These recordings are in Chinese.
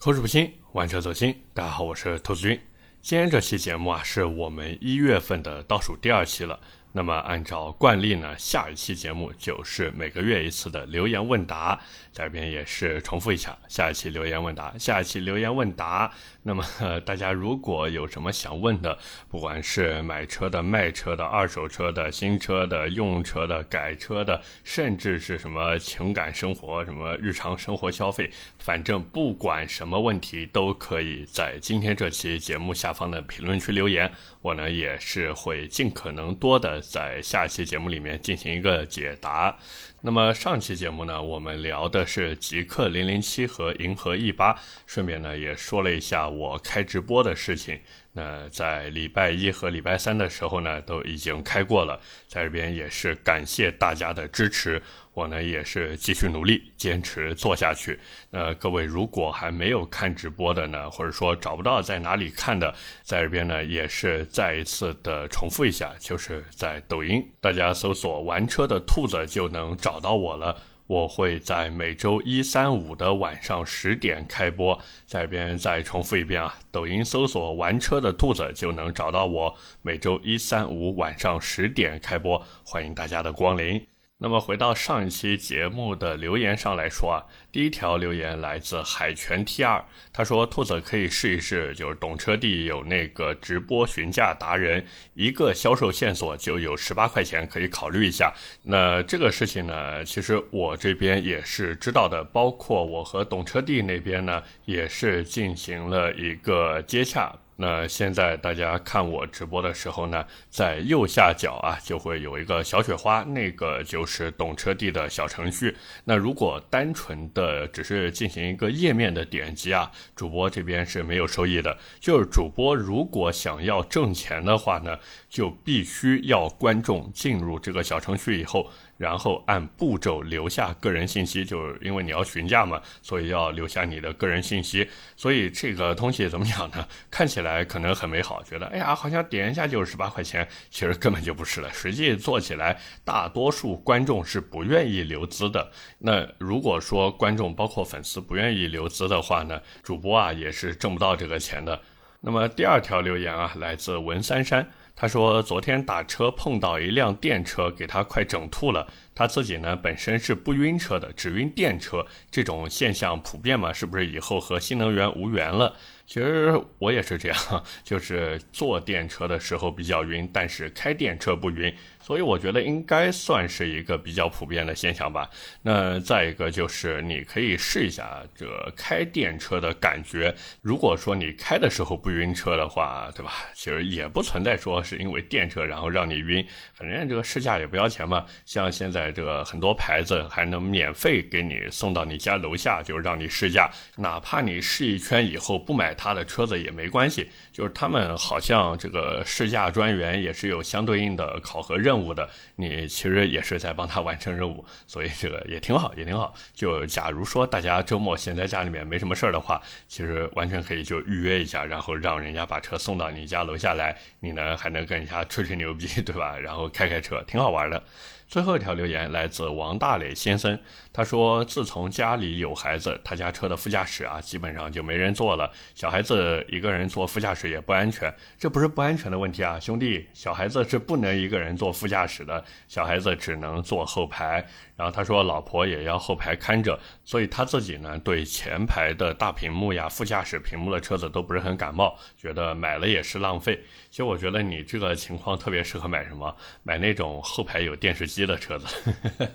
口齿不清，玩车走心。大家好，我是兔子君。今天这期节目啊，是我们一月份的倒数第二期了。那么按照惯例呢，下一期节目就是每个月一次的留言问答。在这边也是重复一下，下一期留言问答，下一期留言问答。那么大家如果有什么想问的，不管是买车的、卖车的、二手车的、新车的、用车的、改车的，甚至是什么情感生活、什么日常生活消费，反正不管什么问题，都可以在今天这期节目下方的评论区留言。我呢也是会尽可能多的在下期节目里面进行一个解答。那么上期节目呢，我们聊的是极氪零零七和银河 E 八，顺便呢也说了一下我开直播的事情。那在礼拜一和礼拜三的时候呢，都已经开过了，在这边也是感谢大家的支持。我呢也是继续努力，坚持做下去。那各位如果还没有看直播的呢，或者说找不到在哪里看的，在这边呢也是再一次的重复一下，就是在抖音，大家搜索“玩车的兔子”就能找到我了。我会在每周一、三、五的晚上十点开播，在这边再重复一遍啊，抖音搜索“玩车的兔子”就能找到我。每周一、三、五晚上十点开播，欢迎大家的光临。那么回到上一期节目的留言上来说啊，第一条留言来自海泉 T 二，他说兔子可以试一试，就是懂车帝有那个直播询价达人，一个销售线索就有十八块钱，可以考虑一下。那这个事情呢，其实我这边也是知道的，包括我和懂车帝那边呢，也是进行了一个接洽。那现在大家看我直播的时候呢，在右下角啊就会有一个小雪花，那个就是懂车帝的小程序。那如果单纯的呃只是进行一个页面的点击啊，主播这边是没有收益的。就是主播如果想要挣钱的话呢，就必须要观众进入这个小程序以后。然后按步骤留下个人信息，就是因为你要询价嘛，所以要留下你的个人信息。所以这个东西怎么讲呢？看起来可能很美好，觉得哎呀，好像点一下就是十八块钱，其实根本就不是了。实际做起来，大多数观众是不愿意留资的。那如果说观众包括粉丝不愿意留资的话呢，主播啊也是挣不到这个钱的。那么第二条留言啊，来自文三山。他说，昨天打车碰到一辆电车，给他快整吐了。他自己呢，本身是不晕车的，只晕电车。这种现象普遍嘛？是不是以后和新能源无缘了？其实我也是这样，就是坐电车的时候比较晕，但是开电车不晕。所以我觉得应该算是一个比较普遍的现象吧。那再一个就是你可以试一下这开电车的感觉。如果说你开的时候不晕车的话，对吧？其实也不存在说是因为电车然后让你晕。反正这个试驾也不要钱嘛。像现在这个很多牌子还能免费给你送到你家楼下，就让你试驾。哪怕你试一圈以后不买他的车子也没关系。就是他们好像这个试驾专员也是有相对应的考核任务的，你其实也是在帮他完成任务，所以这个也挺好，也挺好。就假如说大家周末闲在家里面没什么事儿的话，其实完全可以就预约一下，然后让人家把车送到你家楼下来，你呢还能跟人家吹吹牛逼，对吧？然后开开车，挺好玩的。最后一条留言来自王大磊先生，他说：“自从家里有孩子，他家车的副驾驶啊，基本上就没人坐了。小孩子一个人坐副驾驶也不安全，这不是不安全的问题啊，兄弟，小孩子是不能一个人坐副驾驶的，小孩子只能坐后排。然后他说，老婆也要后排看着，所以他自己呢，对前排的大屏幕呀、副驾驶屏幕的车子都不是很感冒，觉得买了也是浪费。其实我觉得你这个情况特别适合买什么？买那种后排有电视机。”的车子，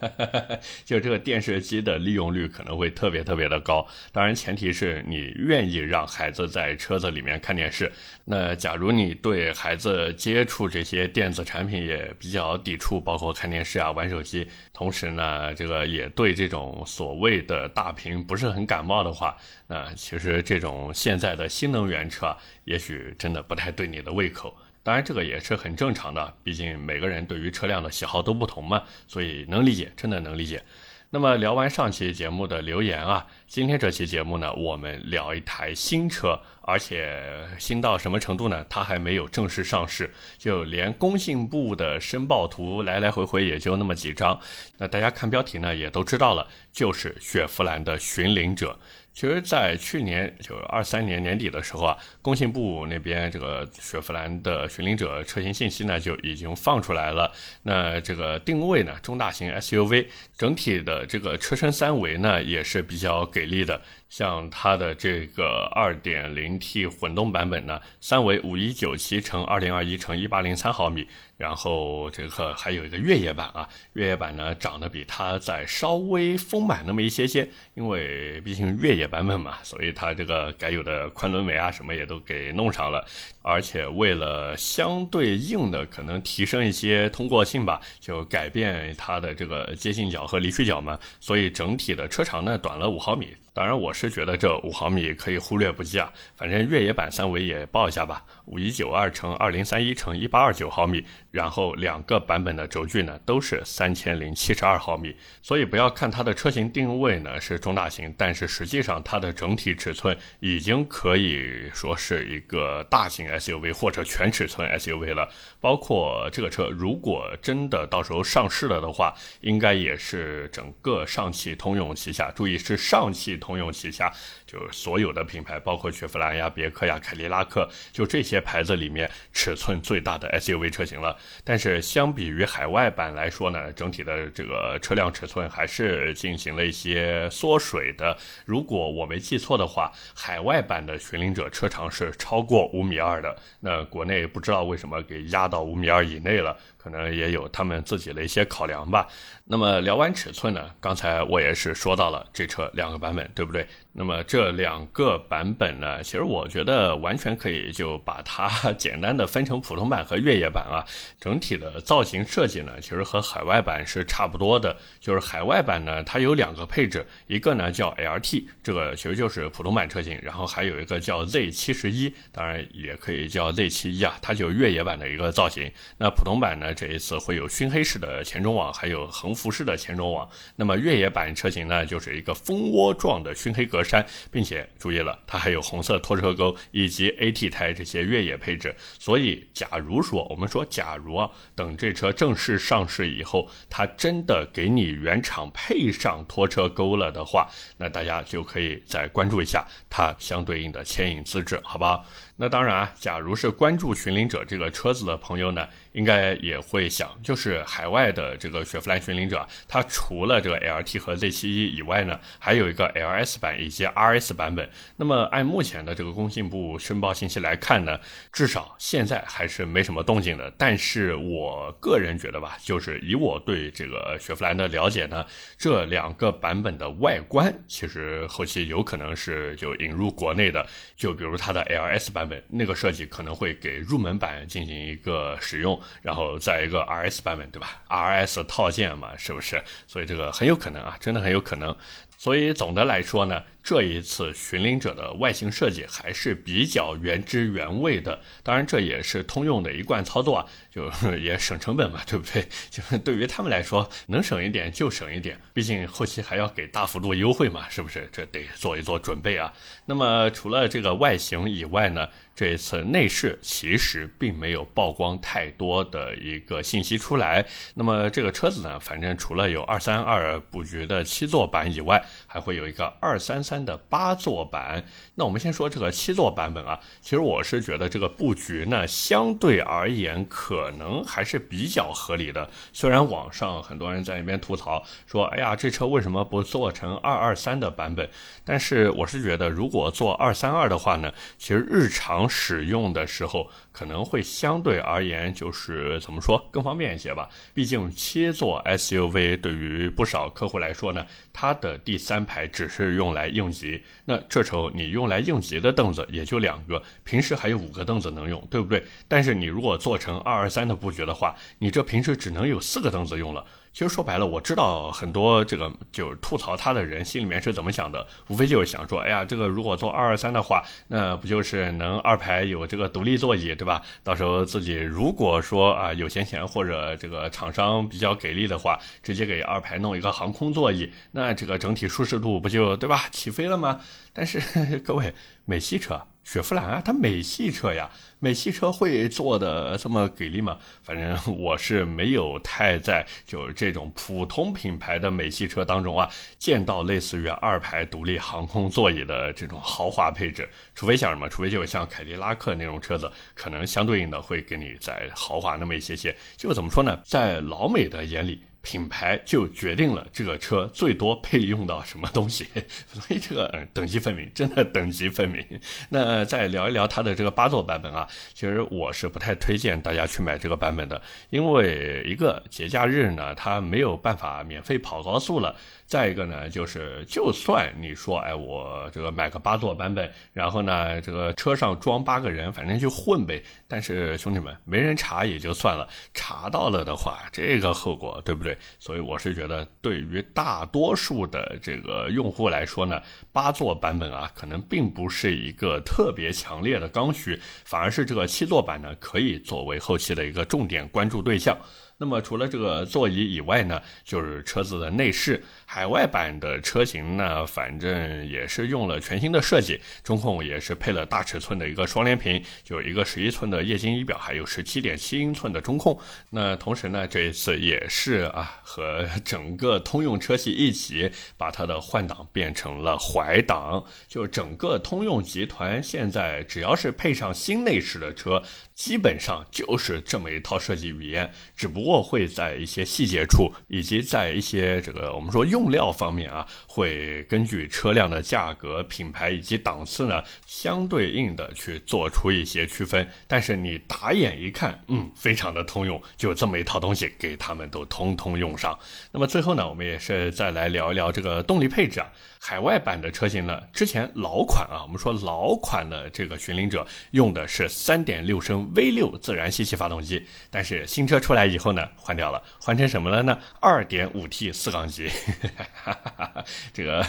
就这个电视机的利用率可能会特别特别的高。当然，前提是你愿意让孩子在车子里面看电视。那假如你对孩子接触这些电子产品也比较抵触，包括看电视啊、玩手机，同时呢，这个也对这种所谓的大屏不是很感冒的话，那其实这种现在的新能源车，也许真的不太对你的胃口。当然，这个也是很正常的，毕竟每个人对于车辆的喜好都不同嘛，所以能理解，真的能理解。那么聊完上期节目的留言啊，今天这期节目呢，我们聊一台新车，而且新到什么程度呢？它还没有正式上市，就连工信部的申报图来来回回也就那么几张。那大家看标题呢，也都知道了，就是雪佛兰的寻领者。其实，在去年就二三年年底的时候啊，工信部那边这个雪佛兰的寻灵者车型信息呢就已经放出来了。那这个定位呢，中大型 SUV，整体的这个车身三维呢也是比较给力的。像它的这个 2.0T 混动版本呢，三维5197乘2021乘1803毫米。然后这个还有一个越野版啊，越野版呢长得比它再稍微丰满那么一些些，因为毕竟越野版本嘛，所以它这个该有的宽轮眉啊什么也都给弄上了，而且为了相对应的可能提升一些通过性吧，就改变它的这个接近角和离去角嘛，所以整体的车长呢短了五毫米。当然我是觉得这五毫米可以忽略不计啊，反正越野版三维也报一下吧，五一九二乘二零三一乘一八二九毫米。然后两个版本的轴距呢都是三千零七十二毫米，所以不要看它的车型定位呢是中大型，但是实际上它的整体尺寸已经可以说是一个大型 SUV 或者全尺寸 SUV 了。包括这个车如果真的到时候上市了的话，应该也是整个上汽通用旗下，注意是上汽通用旗下。就所有的品牌，包括雪佛兰呀、别克呀、凯迪拉克，就这些些牌子里面尺寸最大的 SUV 车型了。但是相比于海外版来说呢，整体的这个车辆尺寸还是进行了一些缩水的。如果我没记错的话，海外版的寻灵者车长是超过五米二的，那国内不知道为什么给压到五米二以内了。可能也有他们自己的一些考量吧。那么聊完尺寸呢，刚才我也是说到了这车两个版本，对不对？那么这两个版本呢，其实我觉得完全可以就把它 简单的分成普通版和越野版啊。整体的造型设计呢，其实和海外版是差不多的。就是海外版呢，它有两个配置，一个呢叫 LT，这个其实就是普通版车型，然后还有一个叫 Z 七十一，当然也可以叫 Z 七一啊，它就越野版的一个造型。那普通版呢？这一次会有熏黑式的前中网，还有横幅式的前中网。那么越野版车型呢，就是一个蜂窝状的熏黑格栅，并且注意了，它还有红色拖车钩以及 AT 胎这些越野配置。所以，假如说我们说，假如啊，等这车正式上市以后，它真的给你原厂配上拖车钩了的话，那大家就可以再关注一下它相对应的牵引资质，好吧？那当然啊，假如是关注寻灵者这个车子的朋友呢，应该也会想，就是海外的这个雪佛兰寻灵者，它除了这个 LT 和 Z71 以外呢，还有一个 LS 版以及 RS 版本。那么按目前的这个工信部申报信息来看呢，至少现在还是没什么动静的。但是我个人觉得吧，就是以我对这个雪佛兰的了解呢，这两个版本的外观其实后期有可能是就引入国内的，就比如它的 LS 版。版本那个设计可能会给入门版进行一个使用，然后再一个 RS 版本，对吧？RS 套件嘛，是不是？所以这个很有可能啊，真的很有可能。所以总的来说呢。这一次寻灵者的外形设计还是比较原汁原味的，当然这也是通用的一贯操作啊，就 也省成本嘛，对不对？就是对于他们来说，能省一点就省一点，毕竟后期还要给大幅度优惠嘛，是不是？这得做一做准备啊。那么除了这个外形以外呢，这一次内饰其实并没有曝光太多的一个信息出来。那么这个车子呢，反正除了有二三二布局的七座版以外，还会有一个二三三。的八座版，那我们先说这个七座版本啊。其实我是觉得这个布局呢，相对而言可能还是比较合理的。虽然网上很多人在那边吐槽说，哎呀，这车为什么不做成二二三的版本？但是我是觉得，如果做二三二的话呢，其实日常使用的时候可能会相对而言就是怎么说更方便一些吧。毕竟七座 SUV 对于不少客户来说呢，它的第三排只是用来应急。那这时候你用来应急的凳子也就两个，平时还有五个凳子能用，对不对？但是你如果做成二二三的布局的话，你这平时只能有四个凳子用了。其实说白了，我知道很多这个就是吐槽他的人心里面是怎么想的，无非就是想说，哎呀，这个如果做二二三的话，那不就是能二排有这个独立座椅，对吧？到时候自己如果说啊有闲钱或者这个厂商比较给力的话，直接给二排弄一个航空座椅，那这个整体舒适度不就对吧？起飞了吗？但是 各位，美系车雪佛兰啊，它美系车呀，美系车会做的这么给力吗？反正我是没有太在就这种普通品牌的美系车当中啊，见到类似于二排独立航空座椅的这种豪华配置。除非像什么，除非就像凯迪拉克那种车子，可能相对应的会给你再豪华那么一些些。就怎么说呢，在老美的眼里。品牌就决定了这个车最多配用到什么东西，所以这个等级分明，真的等级分明。那再聊一聊它的这个八座版本啊，其实我是不太推荐大家去买这个版本的，因为一个节假日呢，它没有办法免费跑高速了。再一个呢，就是就算你说，哎，我这个买个八座版本，然后呢，这个车上装八个人，反正就混呗。但是兄弟们，没人查也就算了，查到了的话，这个后果对不对？所以我是觉得，对于大多数的这个用户来说呢，八座版本啊，可能并不是一个特别强烈的刚需，反而是这个七座版呢，可以作为后期的一个重点关注对象。那么除了这个座椅以外呢，就是车子的内饰。海外版的车型呢，反正也是用了全新的设计，中控也是配了大尺寸的一个双联屏，就一个十一寸的液晶仪表，还有十七点七英寸的中控。那同时呢，这一次也是啊，和整个通用车系一起把它的换挡变成了怀挡。就整个通用集团现在只要是配上新内饰的车，基本上就是这么一套设计语言，只不过会在一些细节处，以及在一些这个我们说用。用料方面啊，会根据车辆的价格、品牌以及档次呢，相对应的去做出一些区分。但是你打眼一看，嗯，非常的通用，就这么一套东西，给他们都通通用上。那么最后呢，我们也是再来聊一聊这个动力配置啊。海外版的车型呢，之前老款啊，我们说老款的这个巡领者用的是3.6升 V6 自然吸气发动机，但是新车出来以后呢，换掉了，换成什么了呢？2.5T 四缸机。这个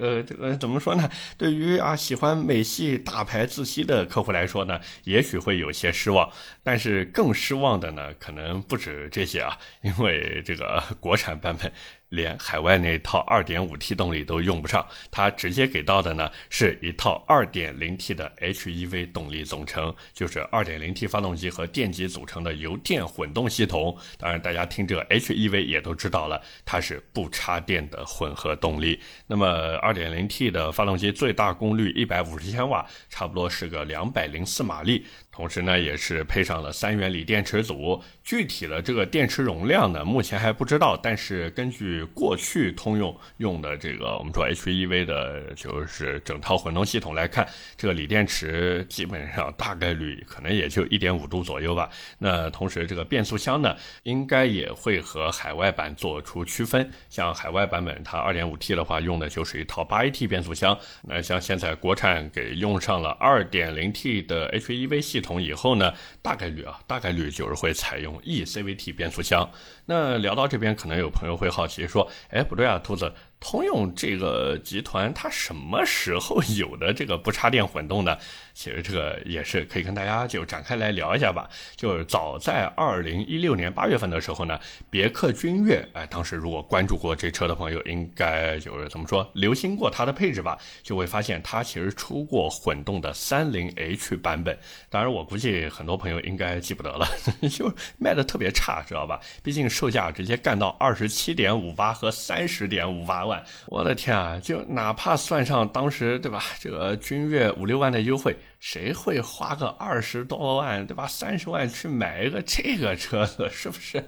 呃，这个怎么说呢？对于啊喜欢美系大牌自吸的客户来说呢，也许会有些失望。但是更失望的呢，可能不止这些啊，因为这个国产版本。连海外那一套 2.5T 动力都用不上，它直接给到的呢是一套 2.0T 的 HEV 动力总成，就是 2.0T 发动机和电机组成的油电混动系统。当然，大家听这 HEV 也都知道了，它是不插电的混合动力。那么 2.0T 的发动机最大功率150千瓦，差不多是个204马力。同时呢，也是配上了三元锂电池组。具体的这个电池容量呢，目前还不知道。但是根据过去通用用的这个我们说 HEV 的，就是整套混动系统来看，这个锂电池基本上大概率可能也就一点五度左右吧。那同时这个变速箱呢，应该也会和海外版做出区分。像海外版本它二点五 T 的话，用的就是一套八 AT 变速箱。那像现在国产给用上了二点零 T 的 HEV 系统。从以后呢，大概率啊，大概率就是会采用 E CVT 变速箱。那聊到这边，可能有朋友会好奇说：“哎，不对啊，兔子。”通用这个集团，它什么时候有的这个不插电混动呢？其实这个也是可以跟大家就展开来聊一下吧。就是早在二零一六年八月份的时候呢，别克君越，哎，当时如果关注过这车的朋友，应该就是怎么说，留心过它的配置吧，就会发现它其实出过混动的三零 H 版本。当然，我估计很多朋友应该记不得了，就卖的特别差，知道吧？毕竟售价直接干到二十七点五八和三十点五八。我的天啊！就哪怕算上当时对吧，这个君越五六万的优惠。谁会花个二十多万，对吧？三十万去买一个这个车子，是不是？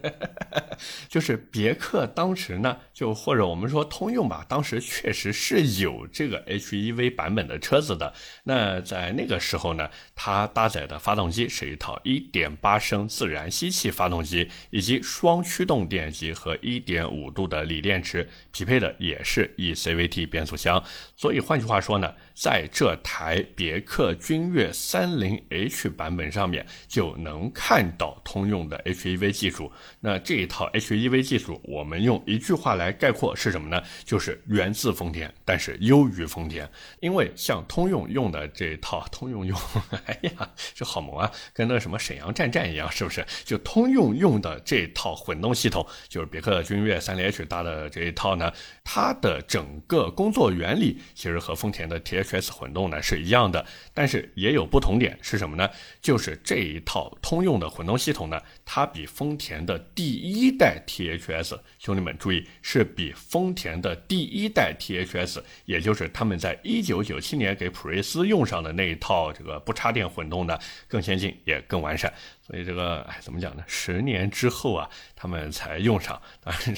就是别克当时呢，就或者我们说通用吧，当时确实是有这个 HEV 版本的车子的。那在那个时候呢，它搭载的发动机是一套1.8升自然吸气发动机，以及双驱动电机和1.5度的锂电池，匹配的也是 eCVT 变速箱。所以换句话说呢，在这台别克君君越三零 H 版本上面就能看到通用的 HEV 技术。那这一套 HEV 技术，我们用一句话来概括是什么呢？就是源自丰田，但是优于丰田。因为像通用用的这一套，通用用，哎呀，这好萌啊，跟那什么沈阳站站一样，是不是？就通用用的这套混动系统，就是别克君越三零 H 搭的这一套呢，它的整个工作原理其实和丰田的 THS 混动呢是一样的，但是也有不同点是什么呢？就是这一套通用的混动系统呢，它比丰田的第一代 THS，兄弟们注意，是比丰田的第一代 THS，也就是他们在一九九七年给普锐斯用上的那一套这个不插电混动呢，更先进也更完善。所以这个哎，怎么讲呢？十年之后啊，他们才用上。当然，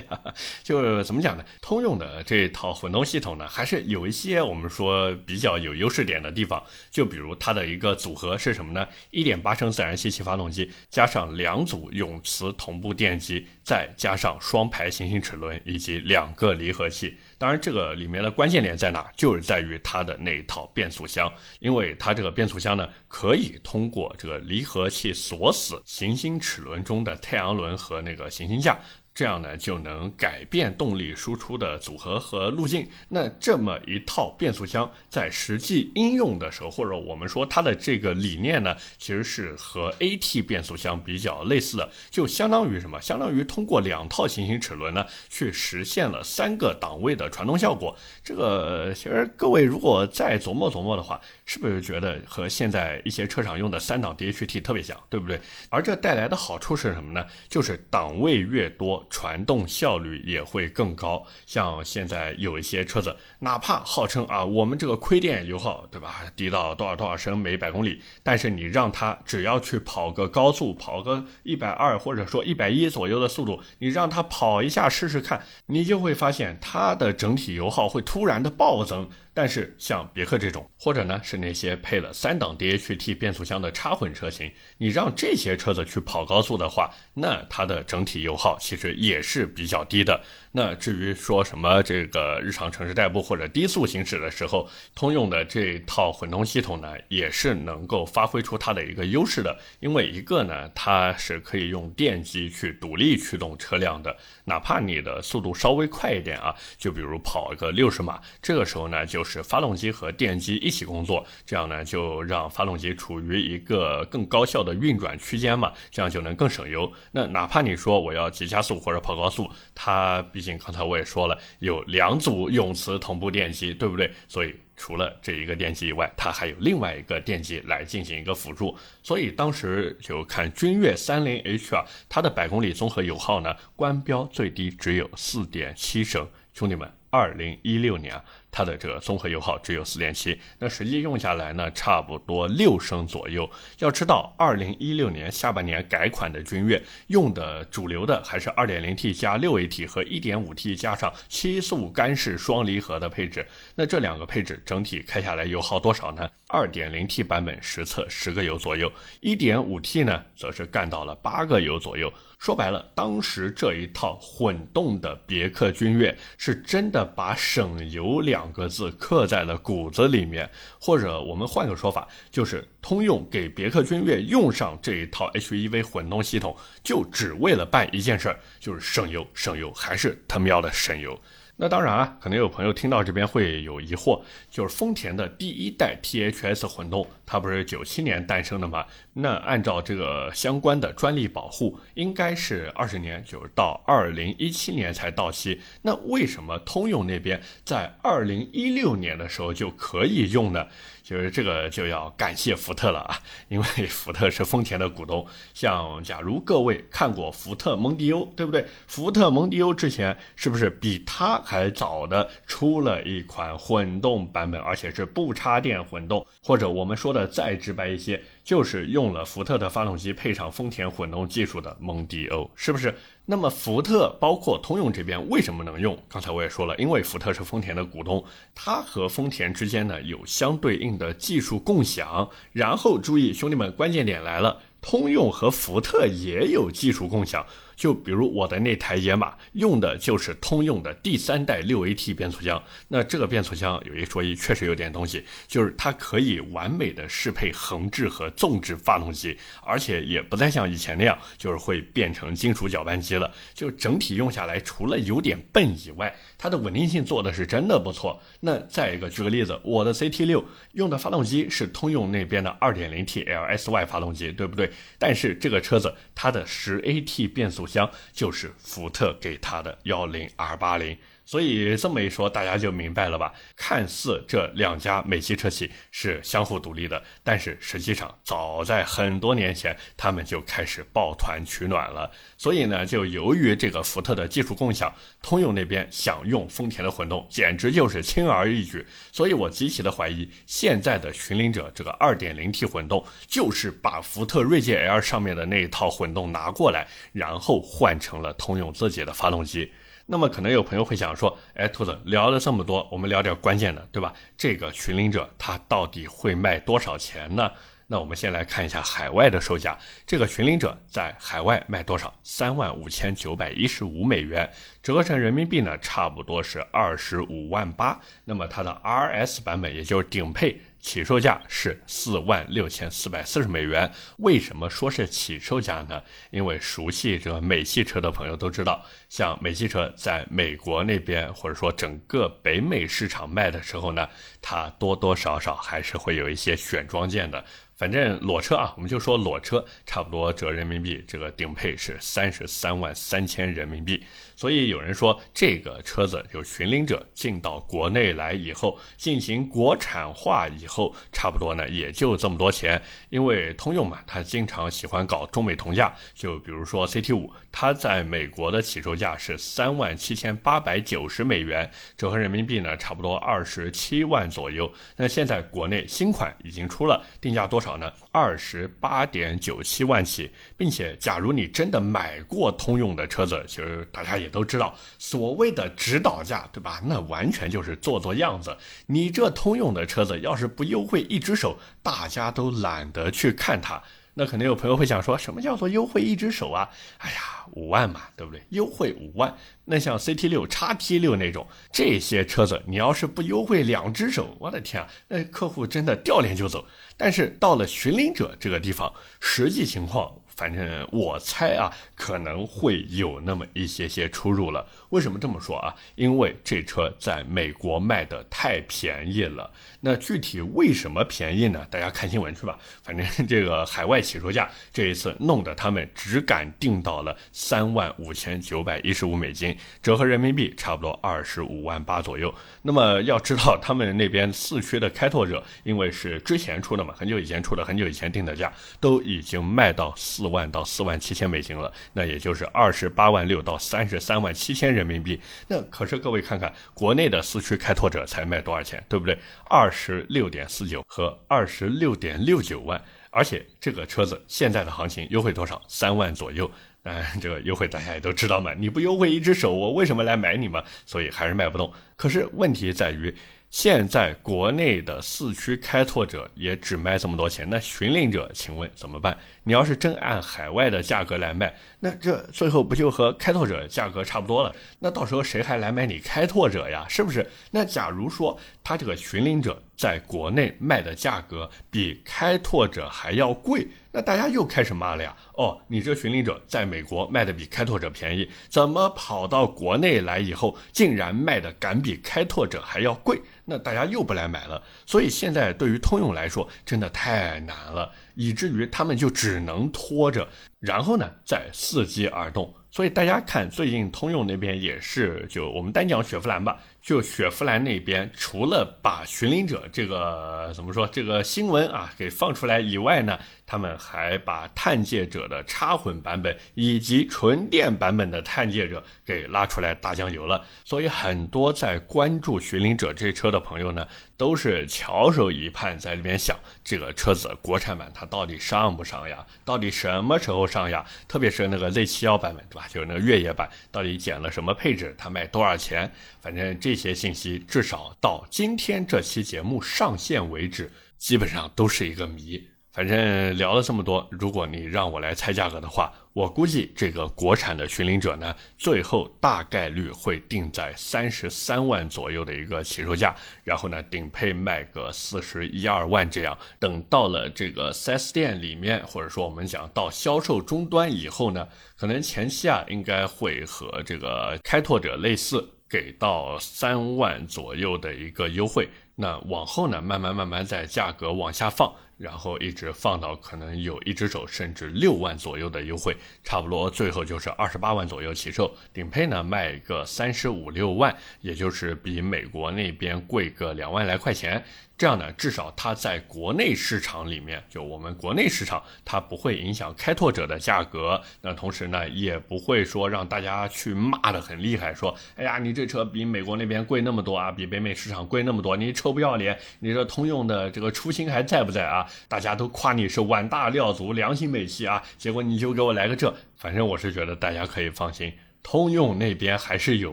就怎么讲呢？通用的这套混动系统呢，还是有一些我们说比较有优势点的地方。就比如它的一个组合是什么呢？一点八升自然吸气发动机，加上两组永磁同步电机，再加上双排行星齿轮以及两个离合器。当然，这个里面的关键点在哪？就是在于它的那一套变速箱，因为它这个变速箱呢，可以通过这个离合器锁死行星齿轮中的太阳轮和那个行星架。这样呢，就能改变动力输出的组合和路径。那这么一套变速箱在实际应用的时候，或者我们说它的这个理念呢，其实是和 AT 变速箱比较类似的，就相当于什么？相当于通过两套行星齿轮呢，去实现了三个档位的传动效果。这个其实各位如果再琢磨琢磨的话，是不是觉得和现在一些车厂用的三档 DHT 特别像，对不对？而这带来的好处是什么呢？就是档位越多。传动效率也会更高，像现在有一些车子，哪怕号称啊，我们这个亏电油耗，对吧，低到多少多少升每百公里，但是你让它只要去跑个高速，跑个一百二或者说一百一左右的速度，你让它跑一下试试看，你就会发现它的整体油耗会突然的暴增。但是像别克这种，或者呢是那些配了三档 DHT 变速箱的插混车型，你让这些车子去跑高速的话，那它的整体油耗其实也是比较低的。那至于说什么这个日常城市代步或者低速行驶的时候，通用的这套混动系统呢，也是能够发挥出它的一个优势的。因为一个呢，它是可以用电机去独立驱动车辆的，哪怕你的速度稍微快一点啊，就比如跑一个六十码，这个时候呢，就就是发动机和电机一起工作，这样呢，就让发动机处于一个更高效的运转区间嘛，这样就能更省油。那哪怕你说我要急加速或者跑高速，它毕竟刚才我也说了，有两组永磁同步电机，对不对？所以除了这一个电机以外，它还有另外一个电机来进行一个辅助。所以当时就看君越三零 H 啊，它的百公里综合油耗呢，官标最低只有四点七升。兄弟们，二零一六年啊。它的这个综合油耗只有四点七，那实际用下来呢，差不多六升左右。要知道，二零一六年下半年改款的君越用的主流的还是二点零 T 加六 AT 和一点五 T 加上七速干式双离合的配置。那这两个配置整体开下来油耗多少呢？二点零 T 版本实测十个油左右，一点五 T 呢，则是干到了八个油左右。说白了，当时这一套混动的别克君越是真的把省油两。个字刻在了骨子里面，或者我们换个说法，就是通用给别克君越用上这一套 HEV 混动系统，就只为了办一件事儿，就是省油，省油，还是他喵的省油。那当然啊，可能有朋友听到这边会有疑惑，就是丰田的第一代 THS 混动，它不是九七年诞生的吗？那按照这个相关的专利保护，应该是二十年，就是到二零一七年才到期。那为什么通用那边在二零一六年的时候就可以用呢？就是这个就要感谢福特了啊，因为 福特是丰田的股东。像假如各位看过福特蒙迪欧，对不对？福特蒙迪欧之前是不是比它还早的出了一款混动版版本，而且是不插电混动？或者我们说的再直白一些，就是用了福特的发动机配上丰田混动技术的蒙迪欧，是不是？那么福特包括通用这边为什么能用？刚才我也说了，因为福特是丰田的股东，它和丰田之间呢有相对应的技术共享。然后注意，兄弟们，关键点来了，通用和福特也有技术共享。就比如我的那台野马用的就是通用的第三代六 AT 变速箱，那这个变速箱有一说一，确实有点东西，就是它可以完美的适配横置和纵置发动机，而且也不再像以前那样，就是会变成金属搅拌机了。就整体用下来，除了有点笨以外，它的稳定性做的是真的不错。那再一个，举个例子，我的 CT 六用的发动机是通用那边的 2.0T LSY 发动机，对不对？但是这个车子它的十 AT 变速箱就是福特给他的幺零 R 八零，所以这么一说，大家就明白了吧？看似这两家美系车企是相互独立的，但是实际上早在很多年前，他们就开始抱团取暖了。所以呢，就由于这个福特的技术共享，通用那边想用丰田的混动，简直就是轻而易举。所以我极其的怀疑，现在的寻灵者这个 2.0T 混动，就是把福特锐界 L 上面的那一套混动拿过来，然后换成了通用自己的发动机。那么可能有朋友会想说，哎，兔子聊了这么多，我们聊点关键的，对吧？这个群灵者它到底会卖多少钱呢？那我们先来看一下海外的售价，这个群灵者在海外卖多少？三万五千九百一十五美元，折合成人民币呢，差不多是二十五万八。那么它的 RS 版本，也就是顶配。起售价是四万六千四百四十美元。为什么说是起售价呢？因为熟悉这美系车的朋友都知道，像美系车在美国那边或者说整个北美市场卖的时候呢，它多多少少还是会有一些选装件的。反正裸车啊，我们就说裸车，差不多折人民币，这个顶配是三十三万三千人民币。所以有人说，这个车子就寻灵者进到国内来以后，进行国产化以后，差不多呢也就这么多钱。因为通用嘛，它经常喜欢搞中美同价，就比如说 CT 五，它在美国的起售价是三万七千八百九十美元，折合人民币呢，差不多二十七万左右。那现在国内新款已经出了，定价多少？呢，二十八点九七万起，并且，假如你真的买过通用的车子，其实大家也都知道，所谓的指导价，对吧？那完全就是做做样子。你这通用的车子要是不优惠一只手，大家都懒得去看它。那可能有朋友会想说，什么叫做优惠一只手啊？哎呀，五万嘛，对不对？优惠五万，那像 CT 六、叉 T 六那种这些车子，你要是不优惠两只手，我的天啊，那客户真的掉脸就走。但是到了寻灵者这个地方，实际情况。反正我猜啊，可能会有那么一些些出入了。为什么这么说啊？因为这车在美国卖的太便宜了。那具体为什么便宜呢？大家看新闻去吧。反正这个海外起售价这一次弄得他们只敢定到了三万五千九百一十五美金，折合人民币差不多二十五万八左右。那么要知道，他们那边四驱的开拓者，因为是之前出的嘛，很久以前出的，很久以前定的价，都已经卖到四。万到四万七千美金了，那也就是二十八万六到三十三万七千人民币。那可是各位看看，国内的四驱开拓者才卖多少钱，对不对？二十六点四九和二十六点六九万，而且这个车子现在的行情优惠多少？三万左右。嗯，这个优惠大家也都知道嘛，你不优惠一只手，我为什么来买你嘛？所以还是卖不动。可是问题在于。现在国内的四驱开拓者也只卖这么多钱，那寻领者，请问怎么办？你要是真按海外的价格来卖，那这最后不就和开拓者价格差不多了？那到时候谁还来买你开拓者呀？是不是？那假如说他这个寻领者在国内卖的价格比开拓者还要贵？那大家又开始骂了呀！哦，你这寻灵者在美国卖的比开拓者便宜，怎么跑到国内来以后，竟然卖的敢比开拓者还要贵？那大家又不来买了。所以现在对于通用来说，真的太难了，以至于他们就只能拖着，然后呢再伺机而动。所以大家看，最近通用那边也是，就我们单讲雪佛兰吧。就雪佛兰那边，除了把寻灵者这个怎么说这个新闻啊给放出来以外呢，他们还把探界者的插混版本以及纯电版本的探界者给拉出来打酱油了。所以很多在关注寻灵者这车的朋友呢，都是翘首以盼，在里边想这个车子国产版它到底上不上呀？到底什么时候上呀？特别是那个 Z 七幺版本，对吧？就是那个越野版，到底减了什么配置？它卖多少钱？反正。这些信息至少到今天这期节目上线为止，基本上都是一个谜。反正聊了这么多，如果你让我来猜价格的话，我估计这个国产的寻灵者呢，最后大概率会定在三十三万左右的一个起售价，然后呢，顶配卖个四十一二万这样。等到了这个 4S 店里面，或者说我们讲到销售终端以后呢，可能前期啊，应该会和这个开拓者类似。给到三万左右的一个优惠，那往后呢，慢慢慢慢在价格往下放。然后一直放到可能有一只手甚至六万左右的优惠，差不多最后就是二十八万左右起售，顶配呢卖个三十五六万，也就是比美国那边贵个两万来块钱。这样呢，至少它在国内市场里面，就我们国内市场，它不会影响开拓者的价格。那同时呢，也不会说让大家去骂的很厉害，说，哎呀，你这车比美国那边贵那么多啊，比北美市场贵那么多，你臭不要脸！你说通用的这个初心还在不在啊？大家都夸你是碗大料足、良心美系啊，结果你就给我来个这。反正我是觉得大家可以放心，通用那边还是有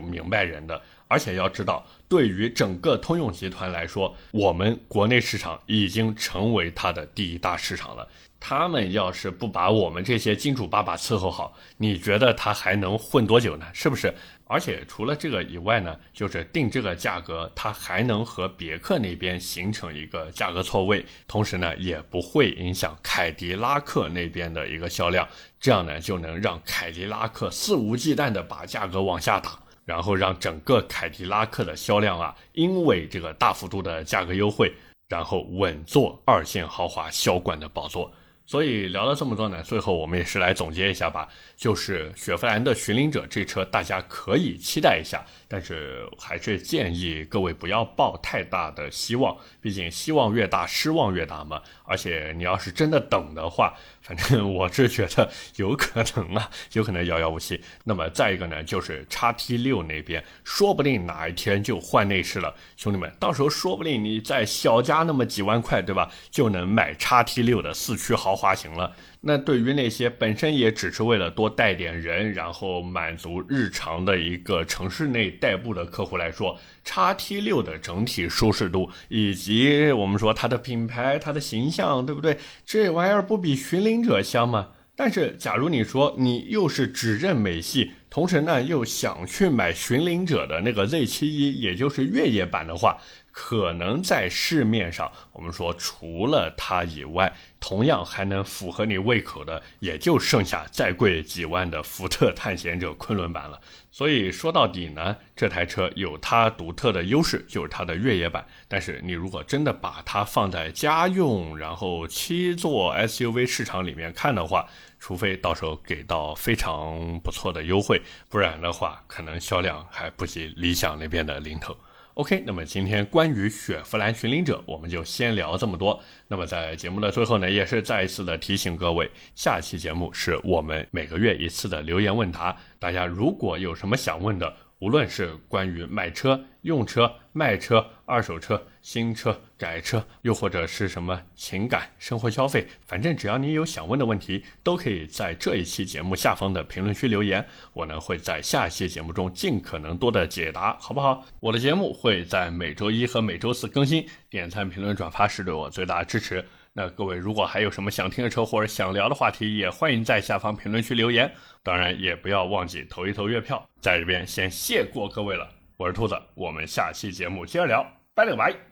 明白人的。而且要知道，对于整个通用集团来说，我们国内市场已经成为它的第一大市场了。他们要是不把我们这些金主爸爸伺候好，你觉得他还能混多久呢？是不是？而且除了这个以外呢，就是定这个价格，它还能和别克那边形成一个价格错位，同时呢，也不会影响凯迪拉克那边的一个销量。这样呢，就能让凯迪拉克肆无忌惮地把价格往下打。然后让整个凯迪拉克的销量啊，因为这个大幅度的价格优惠，然后稳坐二线豪华销冠的宝座。所以聊了这么多呢，最后我们也是来总结一下吧。就是雪佛兰的寻灵者这车，大家可以期待一下，但是还是建议各位不要抱太大的希望，毕竟希望越大，失望越大嘛。而且你要是真的等的话，反正我是觉得有可能啊，有可能遥遥无期。那么再一个呢，就是叉 T 六那边，说不定哪一天就换内饰了，兄弟们，到时候说不定你再小加那么几万块，对吧，就能买叉 T 六的四驱豪华型了。那对于那些本身也只是为了多带点人，然后满足日常的一个城市内代步的客户来说，叉 T 六的整体舒适度以及我们说它的品牌、它的形象，对不对？这玩意儿不比寻灵者香吗？但是，假如你说你又是只认美系，同时呢又想去买寻灵者的那个 Z 七一也就是越野版的话，可能在市面上，我们说除了它以外，同样还能符合你胃口的，也就剩下再贵几万的福特探险者昆仑版了。所以说到底呢，这台车有它独特的优势，就是它的越野版。但是你如果真的把它放在家用，然后七座 SUV 市场里面看的话，除非到时候给到非常不错的优惠，不然的话，可能销量还不及理想那边的零头。OK，那么今天关于雪佛兰寻灵者，我们就先聊这么多。那么在节目的最后呢，也是再一次的提醒各位，下期节目是我们每个月一次的留言问答，大家如果有什么想问的。无论是关于买车、用车、卖车、二手车、新车、改车，又或者是什么情感、生活消费，反正只要你有想问的问题，都可以在这一期节目下方的评论区留言，我呢会在下一期节目中尽可能多的解答，好不好？我的节目会在每周一和每周四更新，点赞、评论、转发是对我最大的支持。那各位如果还有什么想听的车或者想聊的话题，也欢迎在下方评论区留言。当然也不要忘记投一投月票，在这边先谢过各位了。我是兔子，我们下期节目接着聊，拜了个拜。